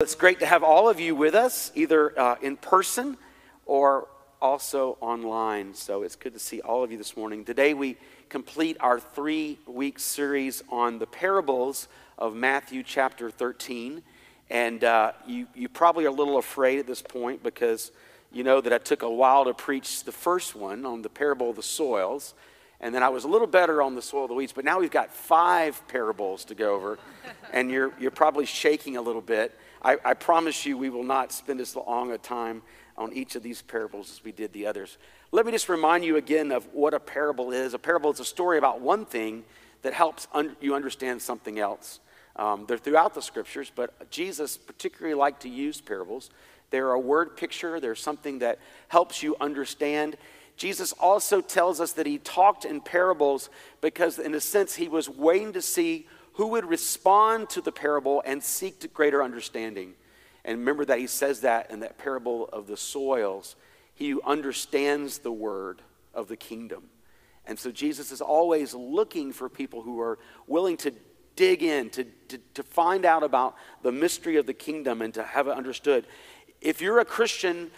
It's great to have all of you with us, either uh, in person or also online. So it's good to see all of you this morning. Today we complete our three week series on the parables of Matthew chapter 13. And uh, you, you probably are a little afraid at this point because you know that I took a while to preach the first one on the parable of the soils. And then I was a little better on the soil of the weeds, but now we've got five parables to go over, and you're, you're probably shaking a little bit. I, I promise you, we will not spend as long a time on each of these parables as we did the others. Let me just remind you again of what a parable is. A parable is a story about one thing that helps un- you understand something else. Um, they're throughout the scriptures, but Jesus particularly liked to use parables. They're a word picture, they're something that helps you understand. Jesus also tells us that he talked in parables because, in a sense, he was waiting to see who would respond to the parable and seek to greater understanding. And remember that he says that in that parable of the soils. He who understands the word of the kingdom. And so Jesus is always looking for people who are willing to dig in, to, to, to find out about the mystery of the kingdom and to have it understood. If you're a Christian,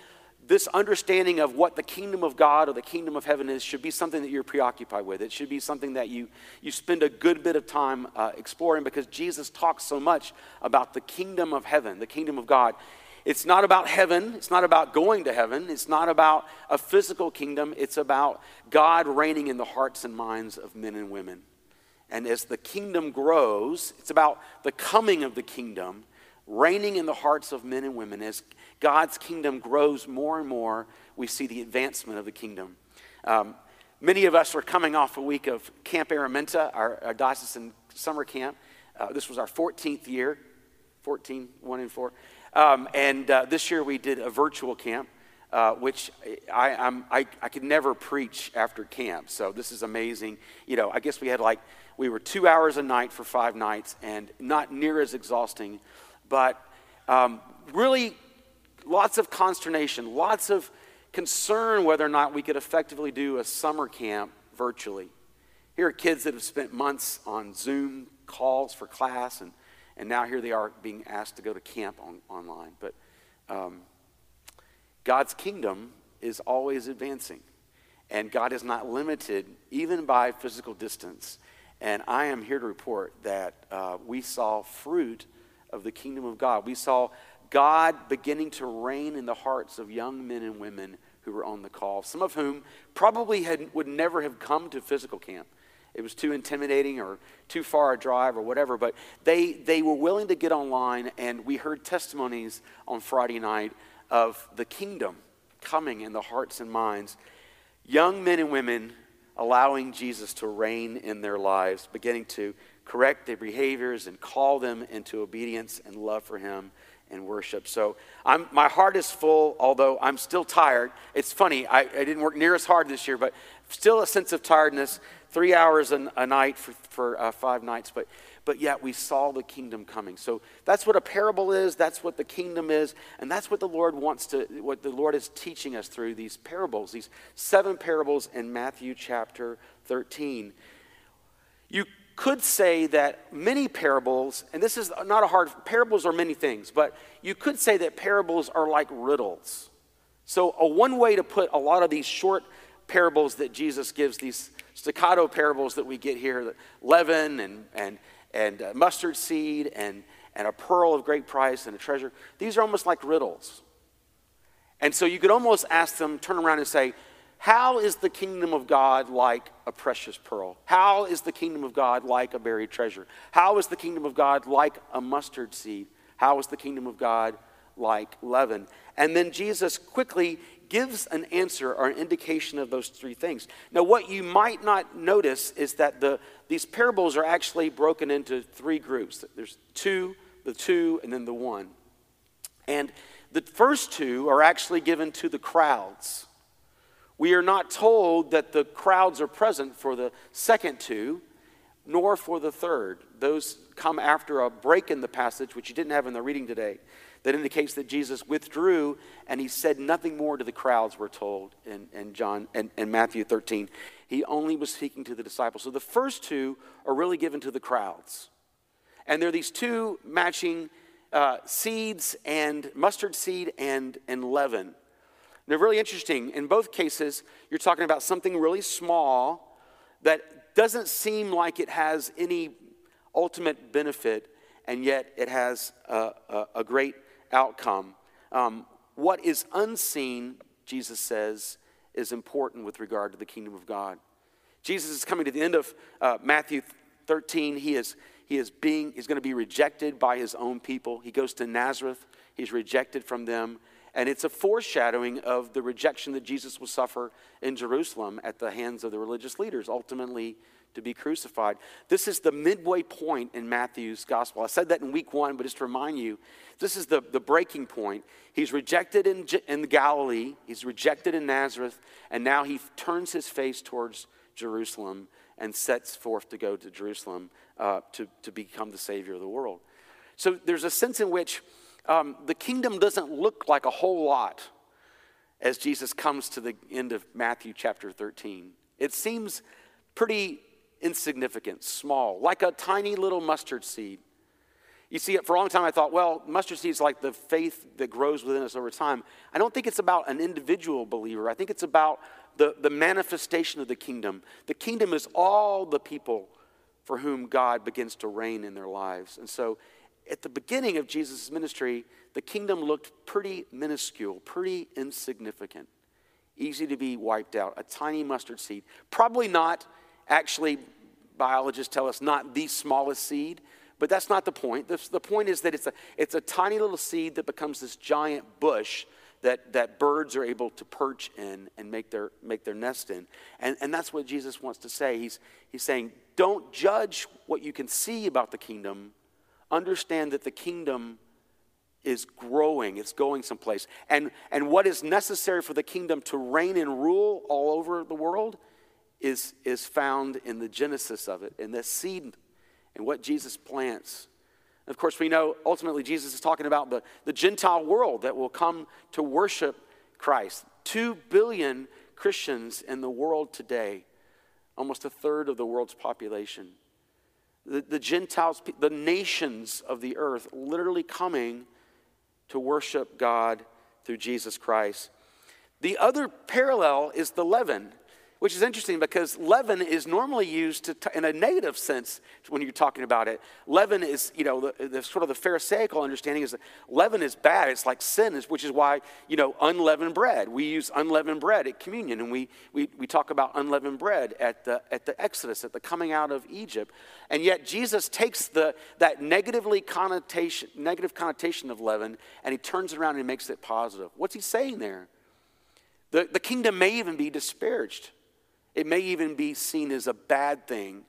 this understanding of what the kingdom of God or the kingdom of heaven is should be something that you're preoccupied with. It should be something that you, you spend a good bit of time uh, exploring because Jesus talks so much about the kingdom of heaven, the kingdom of God. It's not about heaven. It's not about going to heaven. It's not about a physical kingdom. It's about God reigning in the hearts and minds of men and women. And as the kingdom grows, it's about the coming of the kingdom reigning in the hearts of men and women as God's kingdom grows more and more, we see the advancement of the kingdom. Um, many of us are coming off a week of Camp Araminta, our, our diocesan summer camp. Uh, this was our 14th year, 14, 1 and 4. Um, and uh, this year we did a virtual camp, uh, which I, I'm, I, I could never preach after camp. So this is amazing. You know, I guess we had like, we were two hours a night for five nights and not near as exhausting, but um, really lots of consternation, lots of concern whether or not we could effectively do a summer camp virtually. Here are kids that have spent months on Zoom calls for class, and, and now here they are being asked to go to camp on, online. But um, God's kingdom is always advancing, and God is not limited even by physical distance. And I am here to report that uh, we saw fruit of the kingdom of God. We saw God beginning to reign in the hearts of young men and women who were on the call, some of whom probably had, would never have come to physical camp. It was too intimidating or too far a drive or whatever, but they, they were willing to get online, and we heard testimonies on Friday night of the kingdom coming in the hearts and minds. Young men and women allowing Jesus to reign in their lives, beginning to correct their behaviors and call them into obedience and love for Him and worship. So I'm, my heart is full, although I'm still tired. It's funny, I, I didn't work near as hard this year, but still a sense of tiredness. Three hours a, a night for, for uh, five nights, but, but yet we saw the kingdom coming. So that's what a parable is, that's what the kingdom is, and that's what the Lord wants to, what the Lord is teaching us through these parables, these seven parables in Matthew chapter 13. You could say that many parables, and this is not a hard, parables are many things, but you could say that parables are like riddles. So, a one way to put a lot of these short parables that Jesus gives, these staccato parables that we get here, leaven and, and, and uh, mustard seed and, and a pearl of great price and a treasure, these are almost like riddles. And so you could almost ask them, turn around and say, how is the kingdom of God like a precious pearl? How is the kingdom of God like a buried treasure? How is the kingdom of God like a mustard seed? How is the kingdom of God like leaven? And then Jesus quickly gives an answer or an indication of those three things. Now, what you might not notice is that the, these parables are actually broken into three groups there's two, the two, and then the one. And the first two are actually given to the crowds. We are not told that the crowds are present for the second two, nor for the third. Those come after a break in the passage, which you didn't have in the reading today, that indicates that Jesus withdrew and he said nothing more to the crowds, we're told in, in John and in, in Matthew 13. He only was speaking to the disciples. So the first two are really given to the crowds. And there are these two matching uh, seeds and mustard seed and, and leaven. They're really interesting. In both cases, you're talking about something really small that doesn't seem like it has any ultimate benefit, and yet it has a, a, a great outcome. Um, what is unseen, Jesus says, is important with regard to the kingdom of God. Jesus is coming to the end of uh, Matthew 13. He is, he is being, he's going to be rejected by his own people. He goes to Nazareth. He's rejected from them. And it's a foreshadowing of the rejection that Jesus will suffer in Jerusalem at the hands of the religious leaders, ultimately to be crucified. This is the midway point in Matthew's gospel. I said that in week one, but just to remind you, this is the, the breaking point. He's rejected in, in Galilee, he's rejected in Nazareth, and now he turns his face towards Jerusalem and sets forth to go to Jerusalem uh, to, to become the Savior of the world. So there's a sense in which um, the kingdom doesn't look like a whole lot as Jesus comes to the end of Matthew chapter 13. It seems pretty insignificant, small, like a tiny little mustard seed. You see, for a long time I thought, well, mustard seed is like the faith that grows within us over time. I don't think it's about an individual believer. I think it's about the, the manifestation of the kingdom. The kingdom is all the people for whom God begins to reign in their lives. And so at the beginning of Jesus' ministry, the kingdom looked pretty minuscule, pretty insignificant, easy to be wiped out, a tiny mustard seed. Probably not, actually, biologists tell us, not the smallest seed, but that's not the point. The, the point is that it's a, it's a tiny little seed that becomes this giant bush that, that birds are able to perch in and make their, make their nest in. And, and that's what Jesus wants to say. He's, he's saying, don't judge what you can see about the kingdom. Understand that the kingdom is growing, it's going someplace. And, and what is necessary for the kingdom to reign and rule all over the world is, is found in the genesis of it, in the seed and what Jesus plants of course, we know ultimately Jesus is talking about the, the Gentile world that will come to worship Christ. Two billion Christians in the world today, almost a third of the world's population. The, the Gentiles, the nations of the earth, literally coming to worship God through Jesus Christ. The other parallel is the leaven which is interesting because leaven is normally used t- in a negative sense when you're talking about it. Leaven is, you know, the, the, sort of the Pharisaical understanding is that leaven is bad. It's like sin, is, which is why, you know, unleavened bread. We use unleavened bread at communion, and we, we, we talk about unleavened bread at the, at the Exodus, at the coming out of Egypt. And yet Jesus takes the, that negatively connotation, negative connotation of leaven and he turns it around and makes it positive. What's he saying there? The, the kingdom may even be disparaged. It may even be seen as a bad thing.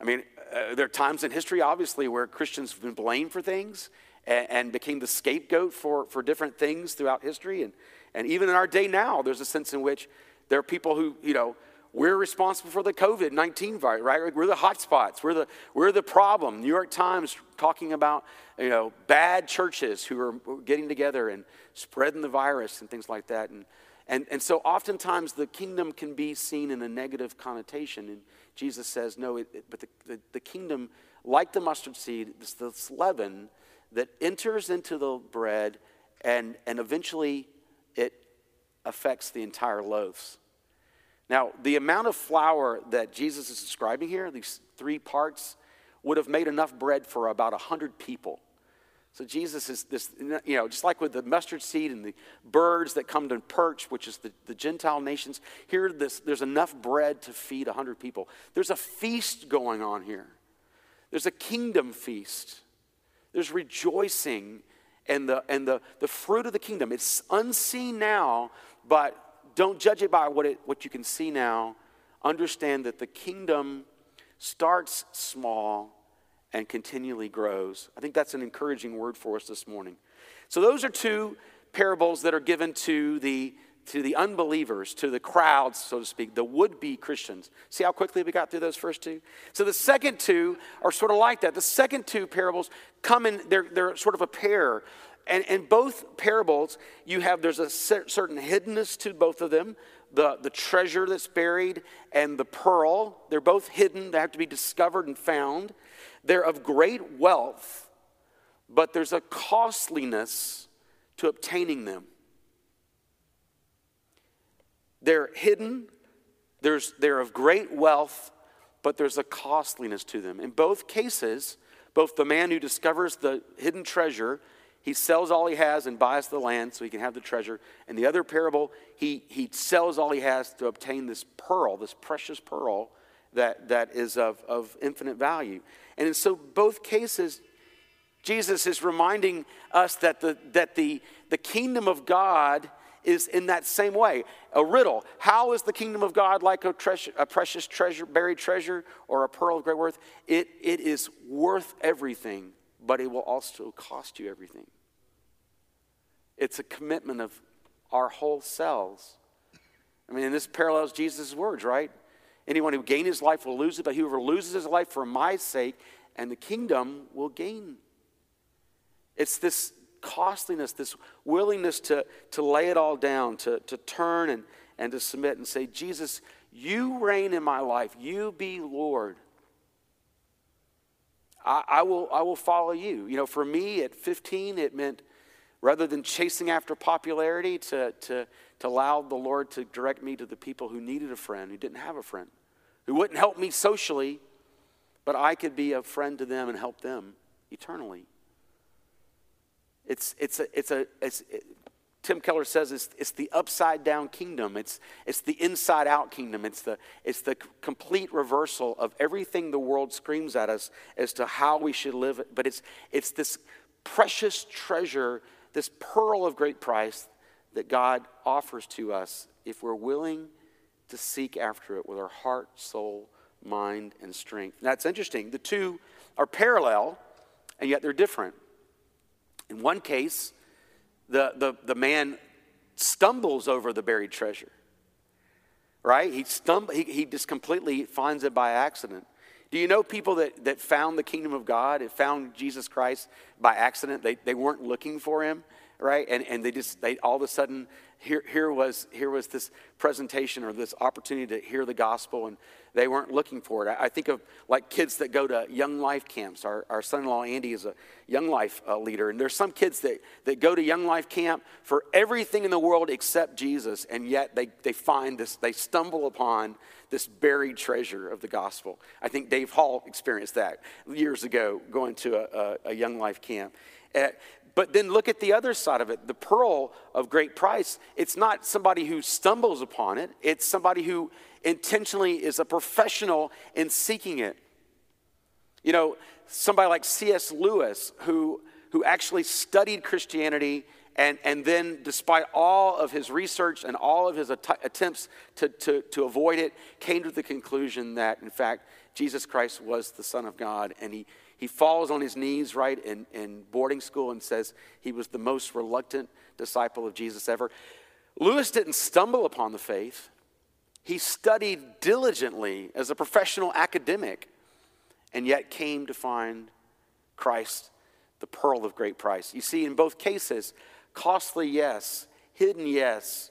I mean, uh, there are times in history, obviously, where Christians have been blamed for things and, and, became the scapegoat for, for different things throughout history. And, and even in our day now, there's a sense in which there are people who, you know, we're responsible for the COVID 19 virus, right? We're the hotspots. We're the, we're the problem. New York Times talking about, you know, bad churches who are getting together and spreading the virus and things like that. And and, and so oftentimes the kingdom can be seen in a negative connotation. And Jesus says, no, it, it, but the, the, the, kingdom, like the mustard seed, is this leaven that enters into the bread and, and eventually it affects the entire loaves. Now, the amount of flour that Jesus is describing here, these three parts, would have made enough bread for about 100 people. So Jesus is this, you know, just like with the mustard seed and the birds that come to perch, which is the, the Gentile nations, here this, there's enough bread to feed 100 people. There's a feast going on here. There's a kingdom feast. There's rejoicing and the, and the, the fruit of the kingdom. It's unseen now, but don't judge it by what, it, what you can see now. Understand that the kingdom starts small and continually grows. I think that's an encouraging word for us this morning. So, those are two parables that are given to the to the unbelievers, to the crowds, so to speak, the would be Christians. See how quickly we got through those first two? So the second two are sort of like that. The second two parables come in, they're, they're sort of a pair. And in both parables, you have, there's a certain hiddenness to both of them the, the treasure that's buried and the pearl. They're both hidden, they have to be discovered and found. They're of great wealth, but there's a costliness to obtaining them. They're hidden, there's, they're of great wealth, but there's a costliness to them. In both cases, both the man who discovers the hidden treasure, he sells all he has and buys the land so he can have the treasure. And the other parable, he, he sells all he has to obtain this pearl, this precious pearl that, that is of, of infinite value. And in so both cases, Jesus is reminding us that the, that the, the kingdom of God is in that same way. A riddle. How is the kingdom of God like a, treasure, a precious treasure, buried treasure, or a pearl of great worth? It, it is worth everything, but it will also cost you everything. It's a commitment of our whole selves. I mean, and this parallels Jesus' words, right? Anyone who gains his life will lose it, but whoever loses his life for my sake and the kingdom will gain. It's this costliness, this willingness to, to lay it all down, to, to turn and, and to submit and say, Jesus, you reign in my life. You be Lord. I, I, will, I will follow you. You know, for me at 15, it meant rather than chasing after popularity, to, to, to allow the Lord to direct me to the people who needed a friend, who didn't have a friend, who wouldn't help me socially, but I could be a friend to them and help them eternally. It's, it's, a, it's a, it's, it, Tim Keller says it's, it's the upside down kingdom. It's, it's the inside out kingdom. It's the, it's the complete reversal of everything the world screams at us as to how we should live. But it's, it's this precious treasure, this pearl of great price that God offers to us if we're willing to seek after it with our heart, soul, mind, and strength. Now, it's interesting. The two are parallel, and yet they're different. In one case, the, the, the man stumbles over the buried treasure, right? He, stumble, he, he just completely finds it by accident. Do you know people that, that found the kingdom of God and found Jesus Christ by accident? They, they weren't looking for him, right? And, and they just, they all of a sudden, here, here, was, here was this presentation or this opportunity to hear the gospel, and they weren't looking for it. I think of like kids that go to young life camps. Our, our son in law, Andy, is a young life uh, leader. And there's some kids that, that go to young life camp for everything in the world except Jesus, and yet they, they find this, they stumble upon this buried treasure of the gospel. I think Dave Hall experienced that years ago going to a, a, a young life camp. Uh, but then look at the other side of it the pearl of great price. It's not somebody who stumbles upon it, it's somebody who intentionally is a professional in seeking it. You know, somebody like C.S. Lewis, who, who actually studied Christianity and, and then, despite all of his research and all of his att- attempts to, to, to avoid it, came to the conclusion that, in fact, Jesus Christ was the Son of God. And he, he falls on his knees, right, in, in boarding school and says he was the most reluctant disciple of Jesus ever. Lewis didn't stumble upon the faith, he studied diligently as a professional academic and yet came to find Christ, the pearl of great price. You see, in both cases, costly, yes, hidden, yes,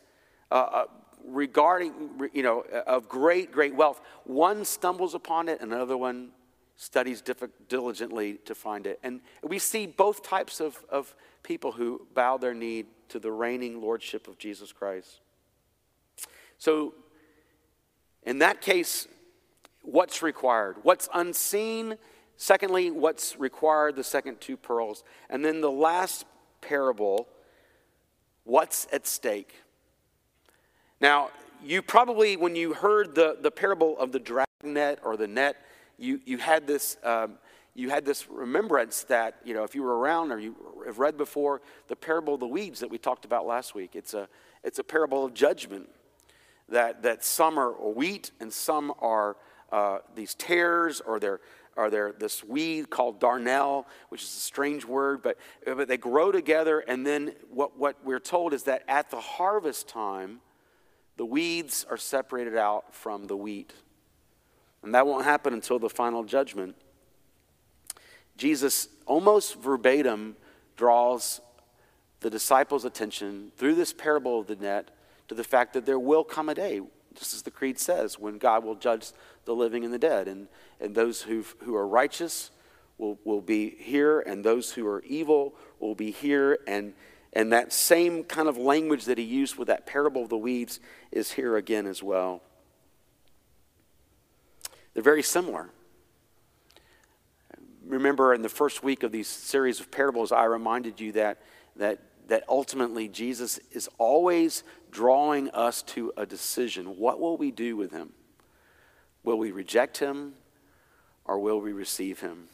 uh, uh, regarding, you know, of great, great wealth. One stumbles upon it, and another one studies diligently to find it. And we see both types of, of people who bow their knee to the reigning lordship of Jesus Christ. So, in that case, what's required? What's unseen? Secondly, what's required? The second two pearls. And then the last parable, what's at stake? Now, you probably, when you heard the, the parable of the dragnet or the net, you, you had this. Um, you had this remembrance that, you know, if you were around or you have read before the parable of the weeds that we talked about last week, it's a, it's a parable of judgment that, that some are wheat and some are uh, these tares or they're, are there this weed called darnel, which is a strange word, but, but they grow together. And then what, what we're told is that at the harvest time, the weeds are separated out from the wheat. And that won't happen until the final judgment. Jesus almost verbatim draws the disciples' attention through this parable of the net to the fact that there will come a day, just as the Creed says, when God will judge the living and the dead. And, and those who who are righteous will, will be here, and those who are evil will be here. And, and that same kind of language that he used with that parable of the weeds is here again as well. They're very similar. Remember, in the first week of these series of parables, I reminded you that, that, that ultimately Jesus is always drawing us to a decision. What will we do with him? Will we reject him or will we receive him?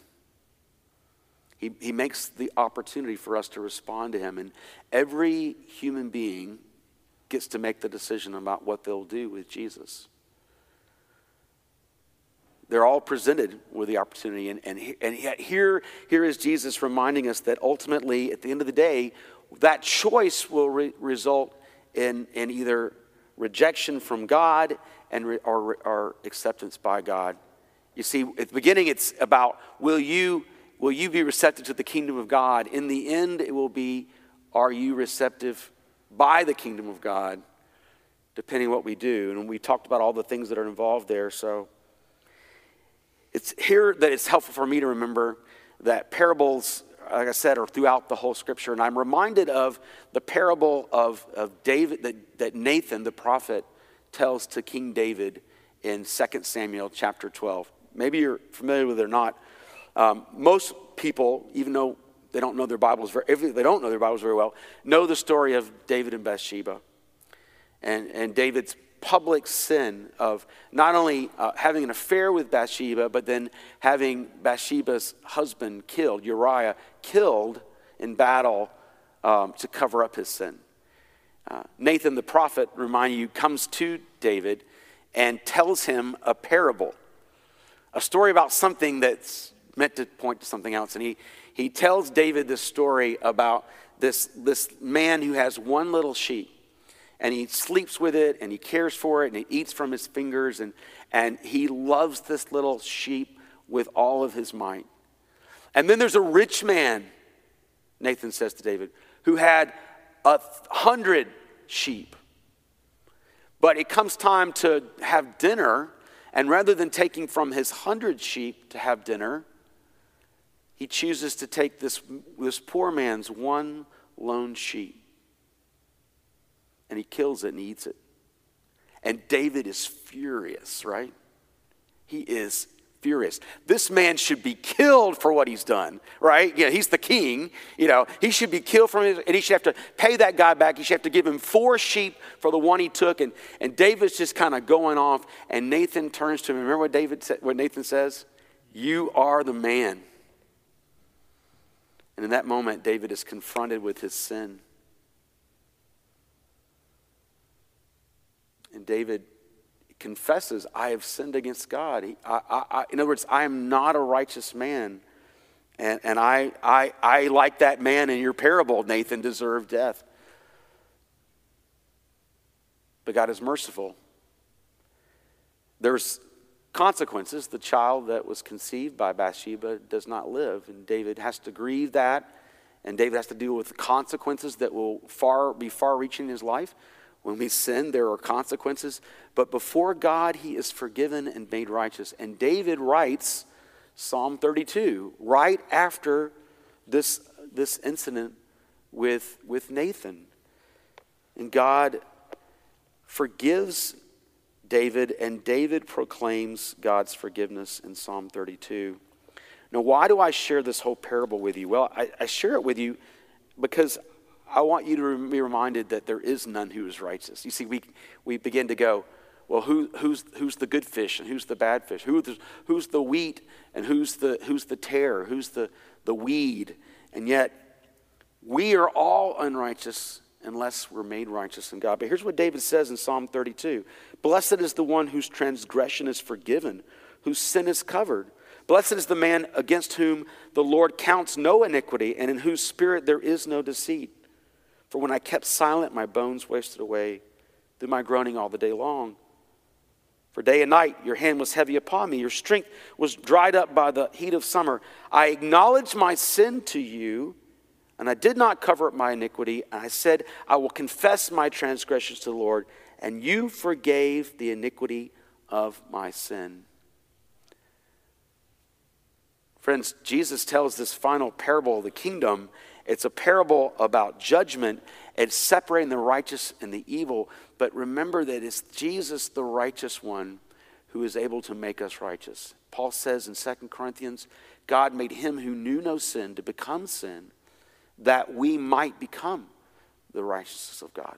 He, he makes the opportunity for us to respond to him. And every human being gets to make the decision about what they'll do with Jesus. They're all presented with the opportunity. And, and, and yet, here, here is Jesus reminding us that ultimately, at the end of the day, that choice will re- result in, in either rejection from God and re, or, or acceptance by God. You see, at the beginning, it's about will you, will you be receptive to the kingdom of God? In the end, it will be are you receptive by the kingdom of God, depending what we do. And we talked about all the things that are involved there. So it's here that it's helpful for me to remember that parables like I said, are throughout the whole scripture. And I'm reminded of the parable of, of David that, that Nathan, the prophet, tells to King David in 2 Samuel chapter 12. Maybe you're familiar with it or not. Um, most people, even though they don't know their Bibles very, if they don't know their Bibles very well, know the story of David and Bathsheba. And, and David's public sin of not only uh, having an affair with Bathsheba, but then having Bathsheba's husband killed, Uriah, killed in battle um, to cover up his sin. Uh, Nathan the prophet, remind you, comes to David and tells him a parable, a story about something that's meant to point to something else. And he, he tells David this story about this, this man who has one little sheep and he sleeps with it and he cares for it and he eats from his fingers and, and he loves this little sheep with all of his might. And then there's a rich man, Nathan says to David, who had a hundred sheep. But it comes time to have dinner, and rather than taking from his hundred sheep to have dinner, he chooses to take this, this poor man's one lone sheep and he kills it and he eats it. And David is furious, right? He is furious. This man should be killed for what he's done, right? Yeah, he's the king, you know. He should be killed from his, and he should have to pay that guy back. He should have to give him four sheep for the one he took. And, and David's just kind of going off, and Nathan turns to him. Remember what David said, what Nathan says? You are the man. And in that moment, David is confronted with his sin. And David confesses, I have sinned against God. He, I, I, in other words, I am not a righteous man. And, and I, I, I, like that man in your parable, Nathan, deserved death. But God is merciful. There's consequences. The child that was conceived by Bathsheba does not live, and David has to grieve that, and David has to deal with consequences that will far be far reaching in his life. When we sin, there are consequences. But before God, he is forgiven and made righteous. And David writes Psalm 32 right after this, this incident with, with Nathan. And God forgives David, and David proclaims God's forgiveness in Psalm 32. Now, why do I share this whole parable with you? Well, I, I share it with you because I want you to be reminded that there is none who is righteous. You see, we, we begin to go, well, who, who's, who's the good fish and who's the bad fish? Who, who's the wheat and who's the, who's the tare? Who's the, the weed? And yet, we are all unrighteous unless we're made righteous in God. But here's what David says in Psalm 32 Blessed is the one whose transgression is forgiven, whose sin is covered. Blessed is the man against whom the Lord counts no iniquity, and in whose spirit there is no deceit. For when I kept silent, my bones wasted away through my groaning all the day long. For day and night your hand was heavy upon me, your strength was dried up by the heat of summer. I acknowledged my sin to you, and I did not cover up my iniquity. And I said, I will confess my transgressions to the Lord, and you forgave the iniquity of my sin. Friends, Jesus tells this final parable of the kingdom. It's a parable about judgment. and separating the righteous and the evil. But remember that it's Jesus, the righteous one, who is able to make us righteous. Paul says in 2 Corinthians, God made him who knew no sin to become sin that we might become the righteousness of God.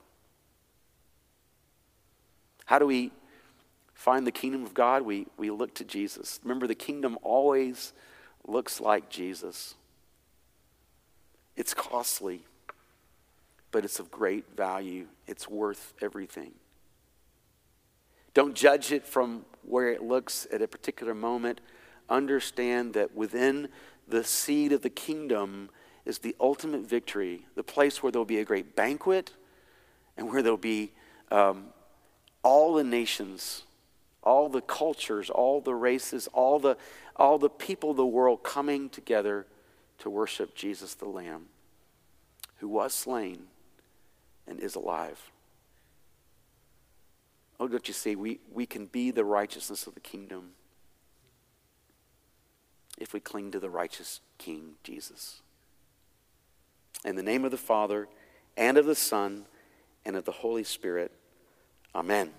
How do we find the kingdom of God? We, we look to Jesus. Remember, the kingdom always looks like Jesus. It's costly, but it's of great value. It's worth everything. Don't judge it from where it looks at a particular moment. Understand that within the seed of the kingdom is the ultimate victory, the place where there'll be a great banquet and where there'll be um, all the nations, all the cultures, all the races, all the, all the people of the world coming together to worship Jesus the Lamb, who was slain and is alive. Oh, don't you see, we, we can be the righteousness of the kingdom if we cling to the righteous King, Jesus. In the name of the Father, and of the Son, and of the Holy Spirit. Amen.